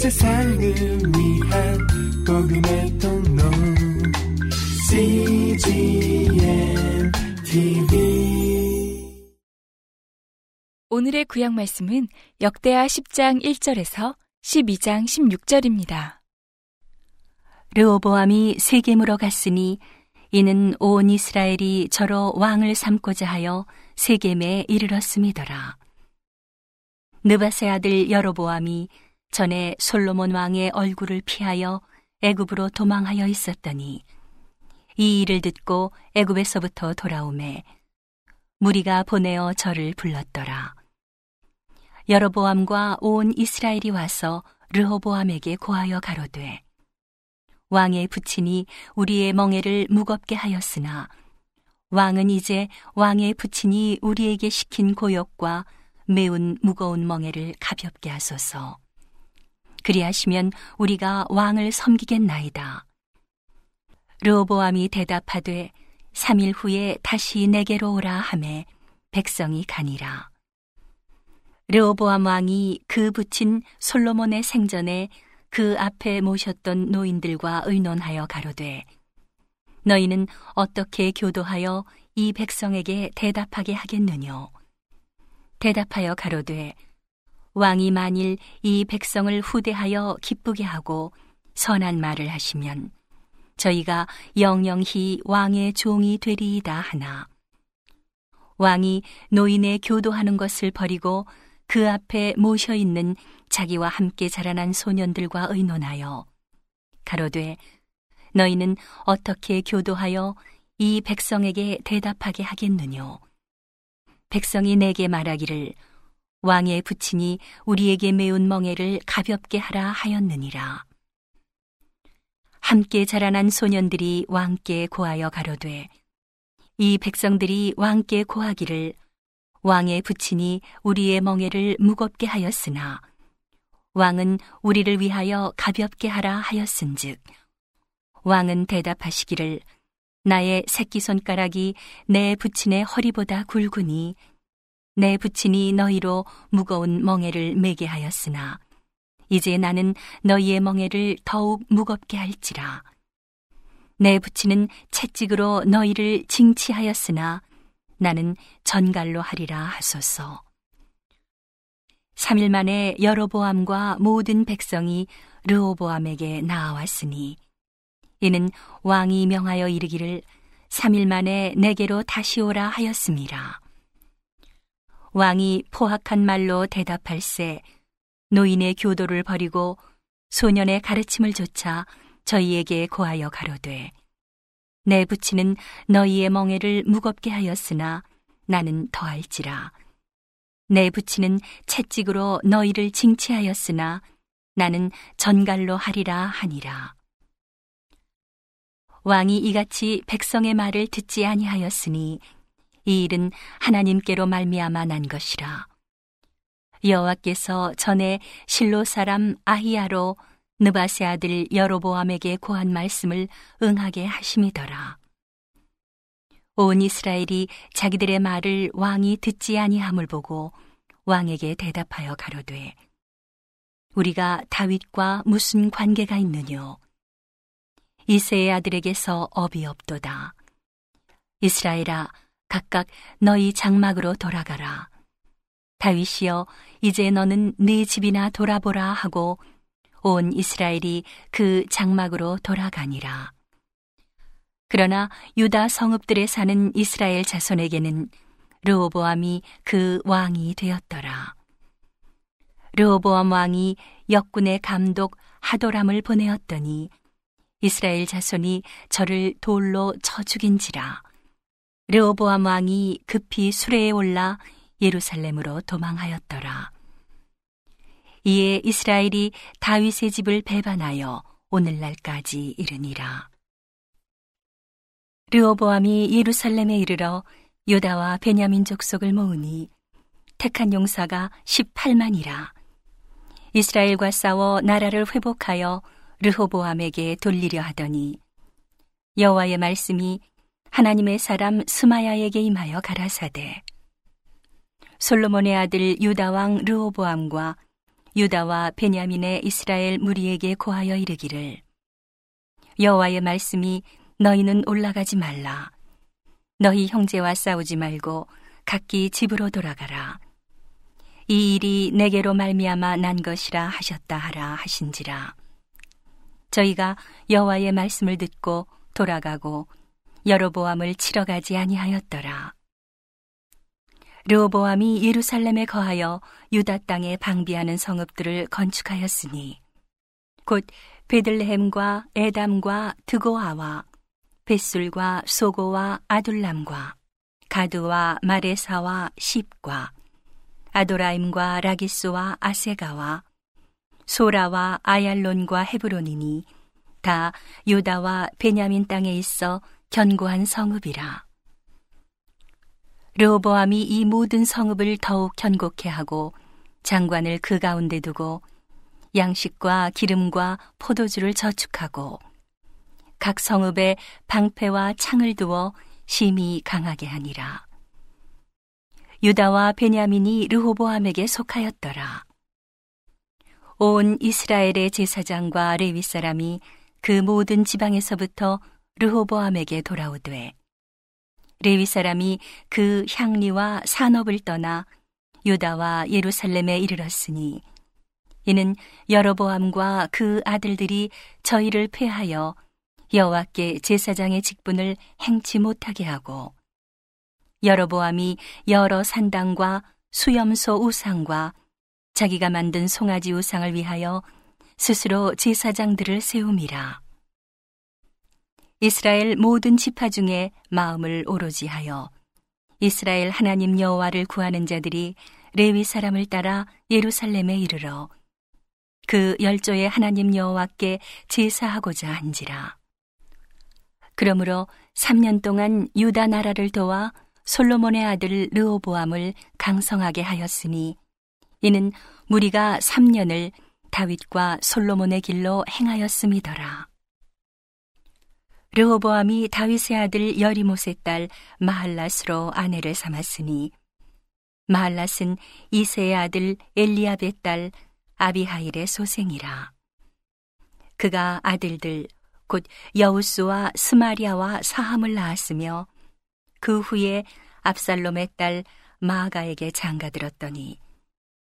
세상을 위한 복음의 통로 CGM TV 오늘의 구약 말씀은 역대하 10장 1절에서 12장 16절입니다. 르호보암이 세겜으로 갔으니 이는 온 이스라엘이 저로 왕을 삼고자 하여 세겜에 이르렀음이더라. 느바세 아들 여로보암이 전에 솔로몬 왕의 얼굴을 피하여 애굽으로 도망하여 있었더니 이 일을 듣고 애굽에서부터 돌아오매 무리가 보내어 저를 불렀더라. 여로보암과 온 이스라엘이 와서 르호보암에게 고하여 가로되 왕의 부친이 우리의 멍에를 무겁게 하였으나 왕은 이제 왕의 부친이 우리에게 시킨 고역과 매운 무거운 멍에를 가볍게 하소서. 그리하시면 우리가 왕을 섬기겠나이다. 르호보암이 대답하되 3일 후에 다시 내게로 오라 하매 백성이 가니라. 르호보암 왕이 그 부친 솔로몬의 생전에 그 앞에 모셨던 노인들과 의논하여 가로되 너희는 어떻게 교도하여 이 백성에게 대답하게 하겠느뇨 대답하여 가로되 왕이 만일 이 백성을 후대하여 기쁘게 하고 선한 말을 하시면 저희가 영영히 왕의 종이 되리이다 하나. 왕이 노인의 교도하는 것을 버리고 그 앞에 모셔 있는 자기와 함께 자라난 소년들과 의논하여 가로되 너희는 어떻게 교도하여 이 백성에게 대답하게 하겠느뇨? 백성이 내게 말하기를 왕의 부친이 우리에게 매운 멍에를 가볍게 하라 하였느니라. 함께 자라난 소년들이 왕께 고하여 가로되 이 백성들이 왕께 고하기를 왕의 부친이 우리의 멍에를 무겁게 하였으나 왕은 우리를 위하여 가볍게 하라 하였은즉 왕은 대답하시기를 나의 새끼 손가락이 내 부친의 허리보다 굵으니 내 부친이 너희로 무거운 멍에를 매게 하였으나 이제 나는 너희의 멍에를 더욱 무겁게 할지라 내 부친은 채찍으로 너희를 징치하였으나 나는 전갈로 하리라 하소서 3일 만에 여로보암과 모든 백성이 르호보암에게 나아왔으니 이는 왕이 명하여 이르기를 3일 만에 내게로 다시 오라 하였습니다. 왕이 포악한 말로 대답할세 노인의 교도를 버리고 소년의 가르침을 조차 저희에게 고하여 가로되 내 부치는 너희의 멍에를 무겁게 하였으나 나는 더할지라 내 부치는 채찍으로 너희를 징치하였으나 나는 전갈로 하리라 하니라. 왕이 이같이 백성의 말을 듣지 아니하였으니 이 일은 하나님께로 말미암아 난 것이라. 여호와께서 전에 실로 사람 아히야로 느바세 아들 여로보암에게 고한 말씀을 응하게 하심이더라. 온 이스라엘이 자기들의 말을 왕이 듣지 아니함을 보고 왕에게 대답하여 가로되 우리가 다윗과 무슨 관계가 있느뇨 이세의 아들에게서 업이 없도다 이스라엘아 각각 너희 장막으로 돌아가라 다윗이여 이제 너는 네 집이나 돌아보라 하고 온 이스라엘이 그 장막으로 돌아가니라 그러나 유다 성읍들에 사는 이스라엘 자손에게는 르호보암이 그 왕이 되었더라. 르호보암 왕이 역군의 감독 하도람을 보내었더니 이스라엘 자손이 저를 돌로 쳐 죽인지라. 르호보암 왕이 급히 수레에 올라 예루살렘으로 도망하였더라. 이에 이스라엘이 다윗의 집을 배반하여 오늘날까지 이르니라. 르호보암이 예루살렘에 이르러 유다와 베냐민 족속을 모으니 택한 용사가 18만이라. 이스라엘과 싸워 나라를 회복하여 르호보암에게 돌리려 하더니 여호와의 말씀이 하나님의 사람 스마야에게 임하여 가라사대. 솔로몬의 아들 유다 왕 르호보암과 유다와 베냐민의 이스라엘 무리에게 고하여 이르기를 여호와의 말씀이 너희는 올라가지 말라. 너희 형제와 싸우지 말고 각기 집으로 돌아가라. 이 일이 내게로 말미암아 난 것이라 하셨다 하라 하신지라. 저희가 여호와의 말씀을 듣고 돌아가고 여로보암을 치러 가지 아니하였더라. 르호보암이 예루살렘에 거하여 유다 땅에 방비하는 성읍들을 건축하였으니 곧 베들레헴과 에담과 드고아와 벳술과 소고와 아둘람과 가드와 마레사와 십과 아도라임과 라기스와 아세가와 소라와 아얄론과 헤브론이니 다 유다와 베냐민 땅에 있어 견고한 성읍이라. 르호보암이 이 모든 성읍을 더욱 견고케 하고 장관을 그 가운데 두고 양식과 기름과 포도주를 저축하고 각 성읍에 방패와 창을 두어 심히 강하게 하니라. 유다와 베냐민이 르호보암에게 속하였더라. 온 이스라엘의 제사장과 레위 사람이 그 모든 지방에서부터 르호보암에게 돌아오되 레위 사람이 그 향리와 산업을 떠나 유다와 예루살렘에 이르렀으니 이는 여로보암과 그 아들들이 저희를 패하여 여호와께 제사장의 직분을 행치 못하게 하고 여로보암이 여러 산당과 수염소 우상과 자기가 만든 송아지 우상을 위하여 스스로 제사장들을 세움이라. 이스라엘 모든 지파 중에 마음을 오로지 하여 이스라엘 하나님 여호와를 구하는 자들이 레위 사람을 따라 예루살렘에 이르러 그 열조의 하나님 여호와께 제사하고자 한지라. 그러므로 3년 동안 유다 나라를 도와 솔로몬의 아들 르호보암을 강성하게 하였으니 이는 무리가 3년을 다윗과 솔로몬의 길로 행하였음이더라. 르호보암이 다윗의 아들 여리못의 딸 마할랏으로 아내를 삼았으니 마할랏은 이세의 아들 엘리압의 딸 아비하일의 소생이라. 그가 아들들 곧 여우스와 스마리아와 사함을 낳았으며 그 후에 압살롬의 딸 마아가에게 장가들었더니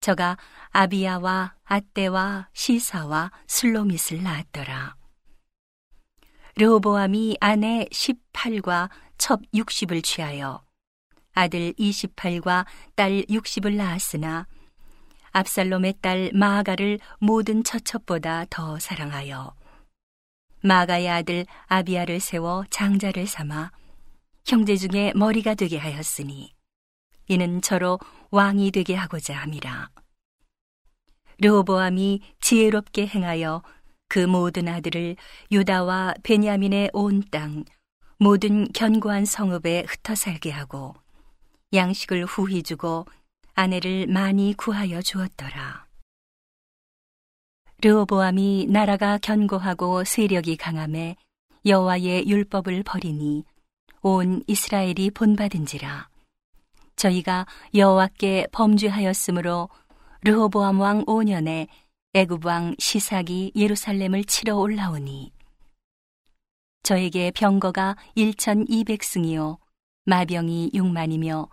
저가 아비야와 아떼와 시사와 슬로밋을 낳았더라. 르호보암이 아내 18과 첩 60을 취하여 아들 28과 딸 60을 낳았으나 압살롬의 딸 마아가를 모든 처첩보다 더 사랑하여 마아가의 아들 아비야를 세워 장자를 삼아 형제 중에 머리가 되게 하였으니 이는 저로 왕이 되게 하고자 함이라. 르호보암이 지혜롭게 행하여 그 모든 아들을 유다와 베냐민의 온 땅, 모든 견고한 성읍에 흩어 살게 하고 양식을 후히 주고 아내를 많이 구하여 주었더라. 르호보암이 나라가 견고하고 세력이 강함에 여호와의 율법을 버리니 온 이스라엘이 본받은지라. 저희가 여호와께 범죄하였으므로 르호보암 왕 5년에 애굽 왕 시삭이 예루살렘을 치러 올라오니 저에게 병거가 1200승이요 마병이 6만이며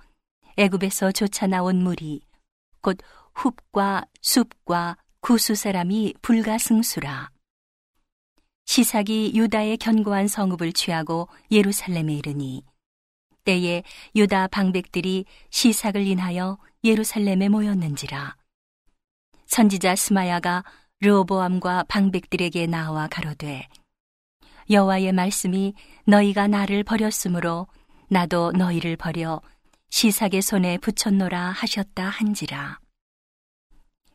애굽에서 쫓아 나온 무리 곧 훅과 숲과 구수 사람이 불가승수라. 시삭이 유다의 견고한 성읍을 취하고 예루살렘에 이르니 때에 유다 방백들이 시삭을 인하여 예루살렘에 모였는지라 선지자 스마야가 르호보암과 방백들에게 나와 가로되 여호와의 말씀이 너희가 나를 버렸으므로 나도 너희를 버려 시삭의 손에 붙였노라 하셨다 한지라.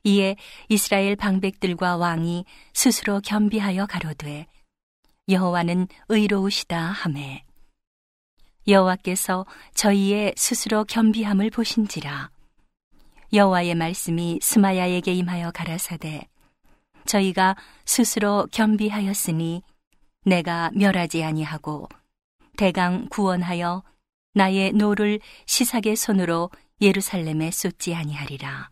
이에 이스라엘 방백들과 왕이 스스로 겸비하여 가로되 여호와는 의로우시다 하매 여호와께서 저희의 스스로 겸비함을 보신지라 여호와의 말씀이 스마야에게 임하여 가라사대 저희가 스스로 겸비하였으니 내가 멸하지 아니하고 대강 구원하여 나의 노를 시삭의 손으로 예루살렘에 쏟지 아니하리라.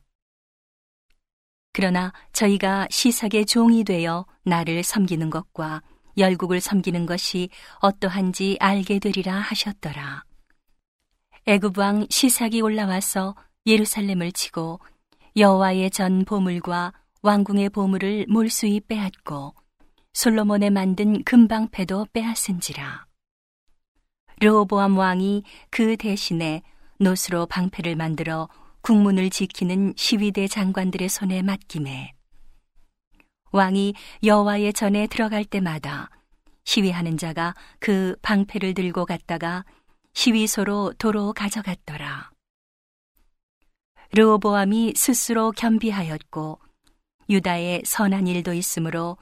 그러나 저희가 시삭의 종이 되어 나를 섬기는 것과 열국을 섬기는 것이 어떠한지 알게 되리라 하셨더라. 애굽 왕 시삭이 올라와서 예루살렘을 치고 여호와의 전 보물과 왕궁의 보물을 몰수히 빼앗고 솔로몬의 만든 금방패도 빼앗은지라. 르호보암 왕이 그 대신에 노스로 방패를 만들어 국문을 지키는 시위대 장관들의 손에 맡김에 왕이 여호와의 전에 들어갈 때마다 시위하는 자가 그 방패를 들고 갔다가 시위소로 도로 가져갔더라. 르호보암이 스스로 겸비하였고 유다의 선한 일도 있으므로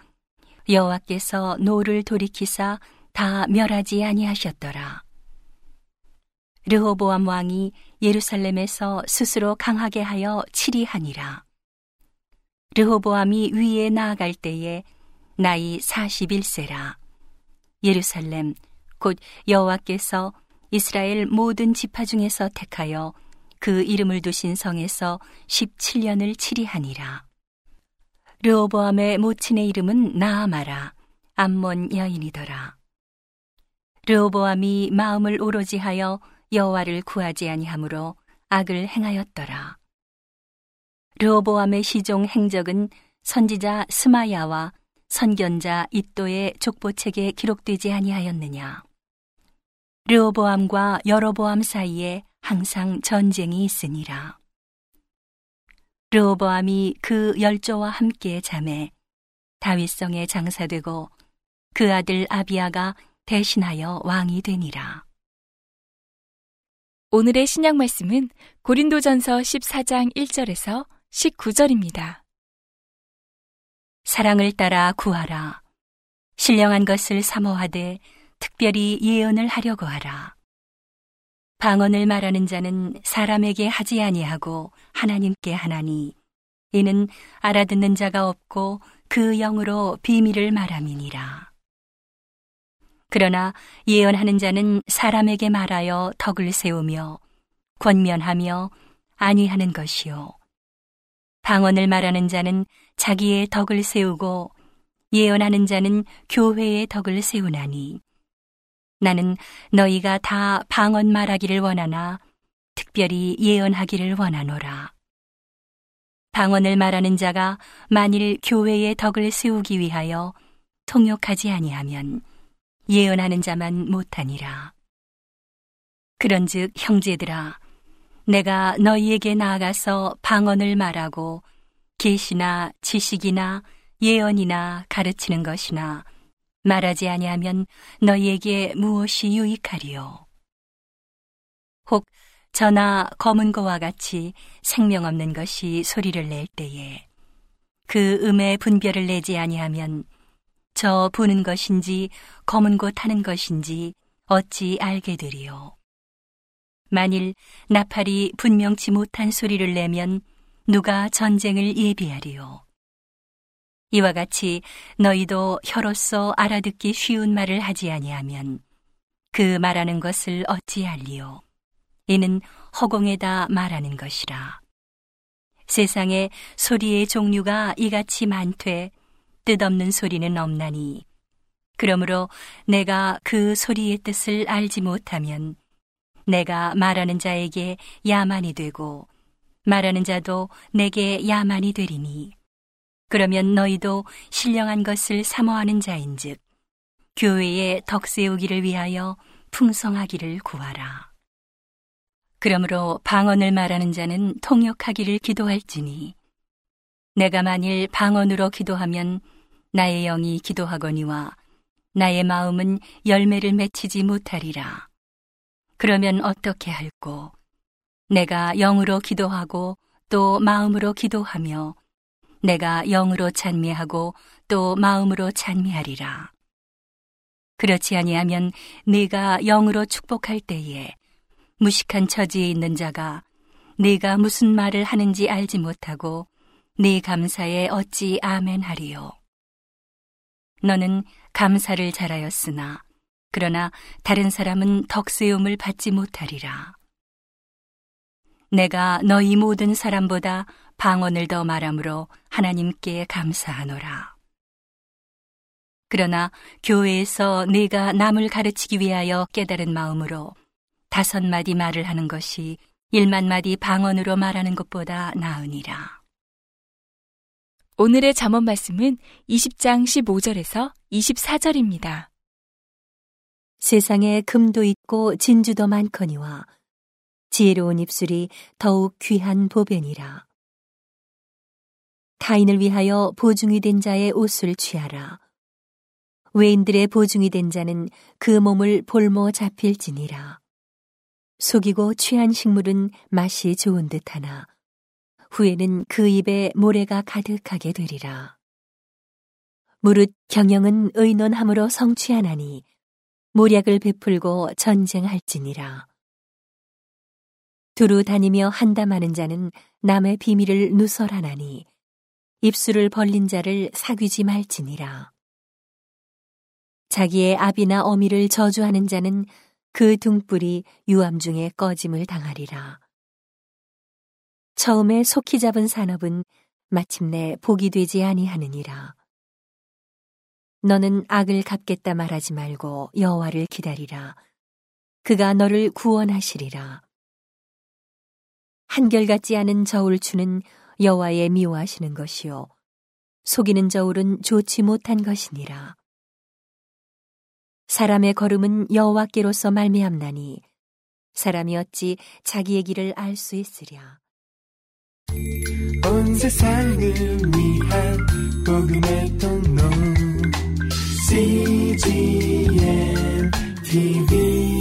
여호와께서 노를 돌이키사 다 멸하지 아니하셨더라. 르호보암 왕이 예루살렘에서 스스로 강하게 하여 치리하니라. 르호보암이 위에 나아갈 때에 나이 41세라. 예루살렘 곧 여호와께서 이스라엘 모든 지파 중에서 택하여 그 이름을 두신 성에서 17년을 치리하니라. 르호보암의 모친의 이름은 나아마라 암몬 여인이더라. 르호보암이 마음을 오로지 하여 여호와를 구하지 아니하므로 악을 행하였더라. 르호보암의 시종 행적은 선지자 스마야와 선견자 이또의 족보책에 기록되지 아니하였느냐. 르호보암과 여로보암 사이에 항상 전쟁이 있으니라. 르호보암이 그 열조와 함께 잠에 다윗성에 장사되고 그 아들 아비아가 대신하여 왕이 되니라. 오늘의 신약 말씀은 고린도전서 14장 1절에서 19절입니다. 사랑을 따라 구하라. 신령한 것을 사모하되 특별히 예언을 하려고 하라. 방언을 말하는 자는 사람에게 하지 아니하고 하나님께 하나니 이는 알아듣는 자가 없고 그 영으로 비밀을 말함이니라. 그러나 예언하는 자는 사람에게 말하여 덕을 세우며 권면하며 안위하는 것이요. 방언을 말하는 자는 자기의 덕을 세우고 예언하는 자는 교회의 덕을 세우나니 나는 너희가 다 방언 말하기를 원하나 특별히 예언하기를 원하노라. 방언을 말하는 자가 만일 교회의 덕을 세우기 위하여 통역하지 아니하면 예언하는 자만 못하니라. 그런즉 형제들아 내가 너희에게 나아가서 방언을 말하고 계시나 지식이나 예언이나 가르치는 것이나 말하지 아니하면 너희에게 무엇이 유익하리요? 혹 저나 검은 거와 같이 생명 없는 것이 소리를 낼 때에 그 음의 분별을 내지 아니하면 저 부는 것인지 검은 곳 하는 것인지 어찌 알게 되리요? 만일 나팔이 분명치 못한 소리를 내면 누가 전쟁을 예비하리요? 이와 같이 너희도 혀로서 알아듣기 쉬운 말을 하지 아니하면 그 말하는 것을 어찌 알리요? 이는 허공에다 말하는 것이라. 세상에 소리의 종류가 이같이 많되 뜻없는 소리는 없나니 그러므로 내가 그 소리의 뜻을 알지 못하면 내가 말하는 자에게 야만이 되고 말하는 자도 내게 야만이 되리니 그러면 너희도 신령한 것을 사모하는 자인즉 교회에 덕 세우기를 위하여 풍성하기를 구하라. 그러므로 방언을 말하는 자는 통역하기를 기도할지니 내가 만일 방언으로 기도하면 나의 영이 기도하거니와 나의 마음은 열매를 맺히지 못하리라. 그러면 어떻게 할꼬? 내가 영으로 기도하고 또 마음으로 기도하며 내가 영으로 찬미하고 또 마음으로 찬미하리라. 그렇지 아니하면 네가 영으로 축복할 때에 무식한 처지에 있는 자가 네가 무슨 말을 하는지 알지 못하고 네 감사에 어찌 아멘하리요. 너는 감사를 잘하였으나 그러나 다른 사람은 덕세움을 받지 못하리라. 내가 너희 모든 사람보다 방언을 더 말함으로 하나님께 감사하노라. 그러나 교회에서 내가 남을 가르치기 위하여 깨달은 마음으로 다섯 마디 말을 하는 것이 일만 마디 방언으로 말하는 것보다 나으니라. 오늘의 잠언 말씀은 20장 15절에서 24절입니다. 세상에 금도 있고 진주도 많거니와 지혜로운 입술이 더욱 귀한 보변이라. 타인을 위하여 보증이 된 자의 옷을 취하라. 외인들의 보증이 된 자는 그 몸을 볼모 잡힐지니라. 속이고 취한 식물은 맛이 좋은 듯하나 후에는 그 입에 모래가 가득하게 되리라. 무릇 경영은 의논함으로 성취하나니 모략을 베풀고 전쟁할지니라. 두루 다니며 한담하는 자는 남의 비밀을 누설하나니 입술을 벌린 자를 사귀지 말지니라. 자기의 아비나 어미를 저주하는 자는 그 등불이 유암 중에 꺼짐을 당하리라. 처음에 속히 잡은 산업은 마침내 복이 되지 아니하느니라. 너는 악을 갚겠다 말하지 말고 여호와를 기다리라. 그가 너를 구원하시리라. 한결같지 않은 저울 추는 여호와의 미워하시는 것이요 속이는 저울은 좋지 못한 것이니라. 사람의 걸음은 여호와께로서 말미암나니 사람이 어찌 자기의 길을 알 수 있으랴. 온 세상을 위한 복음의 통로 CGM TV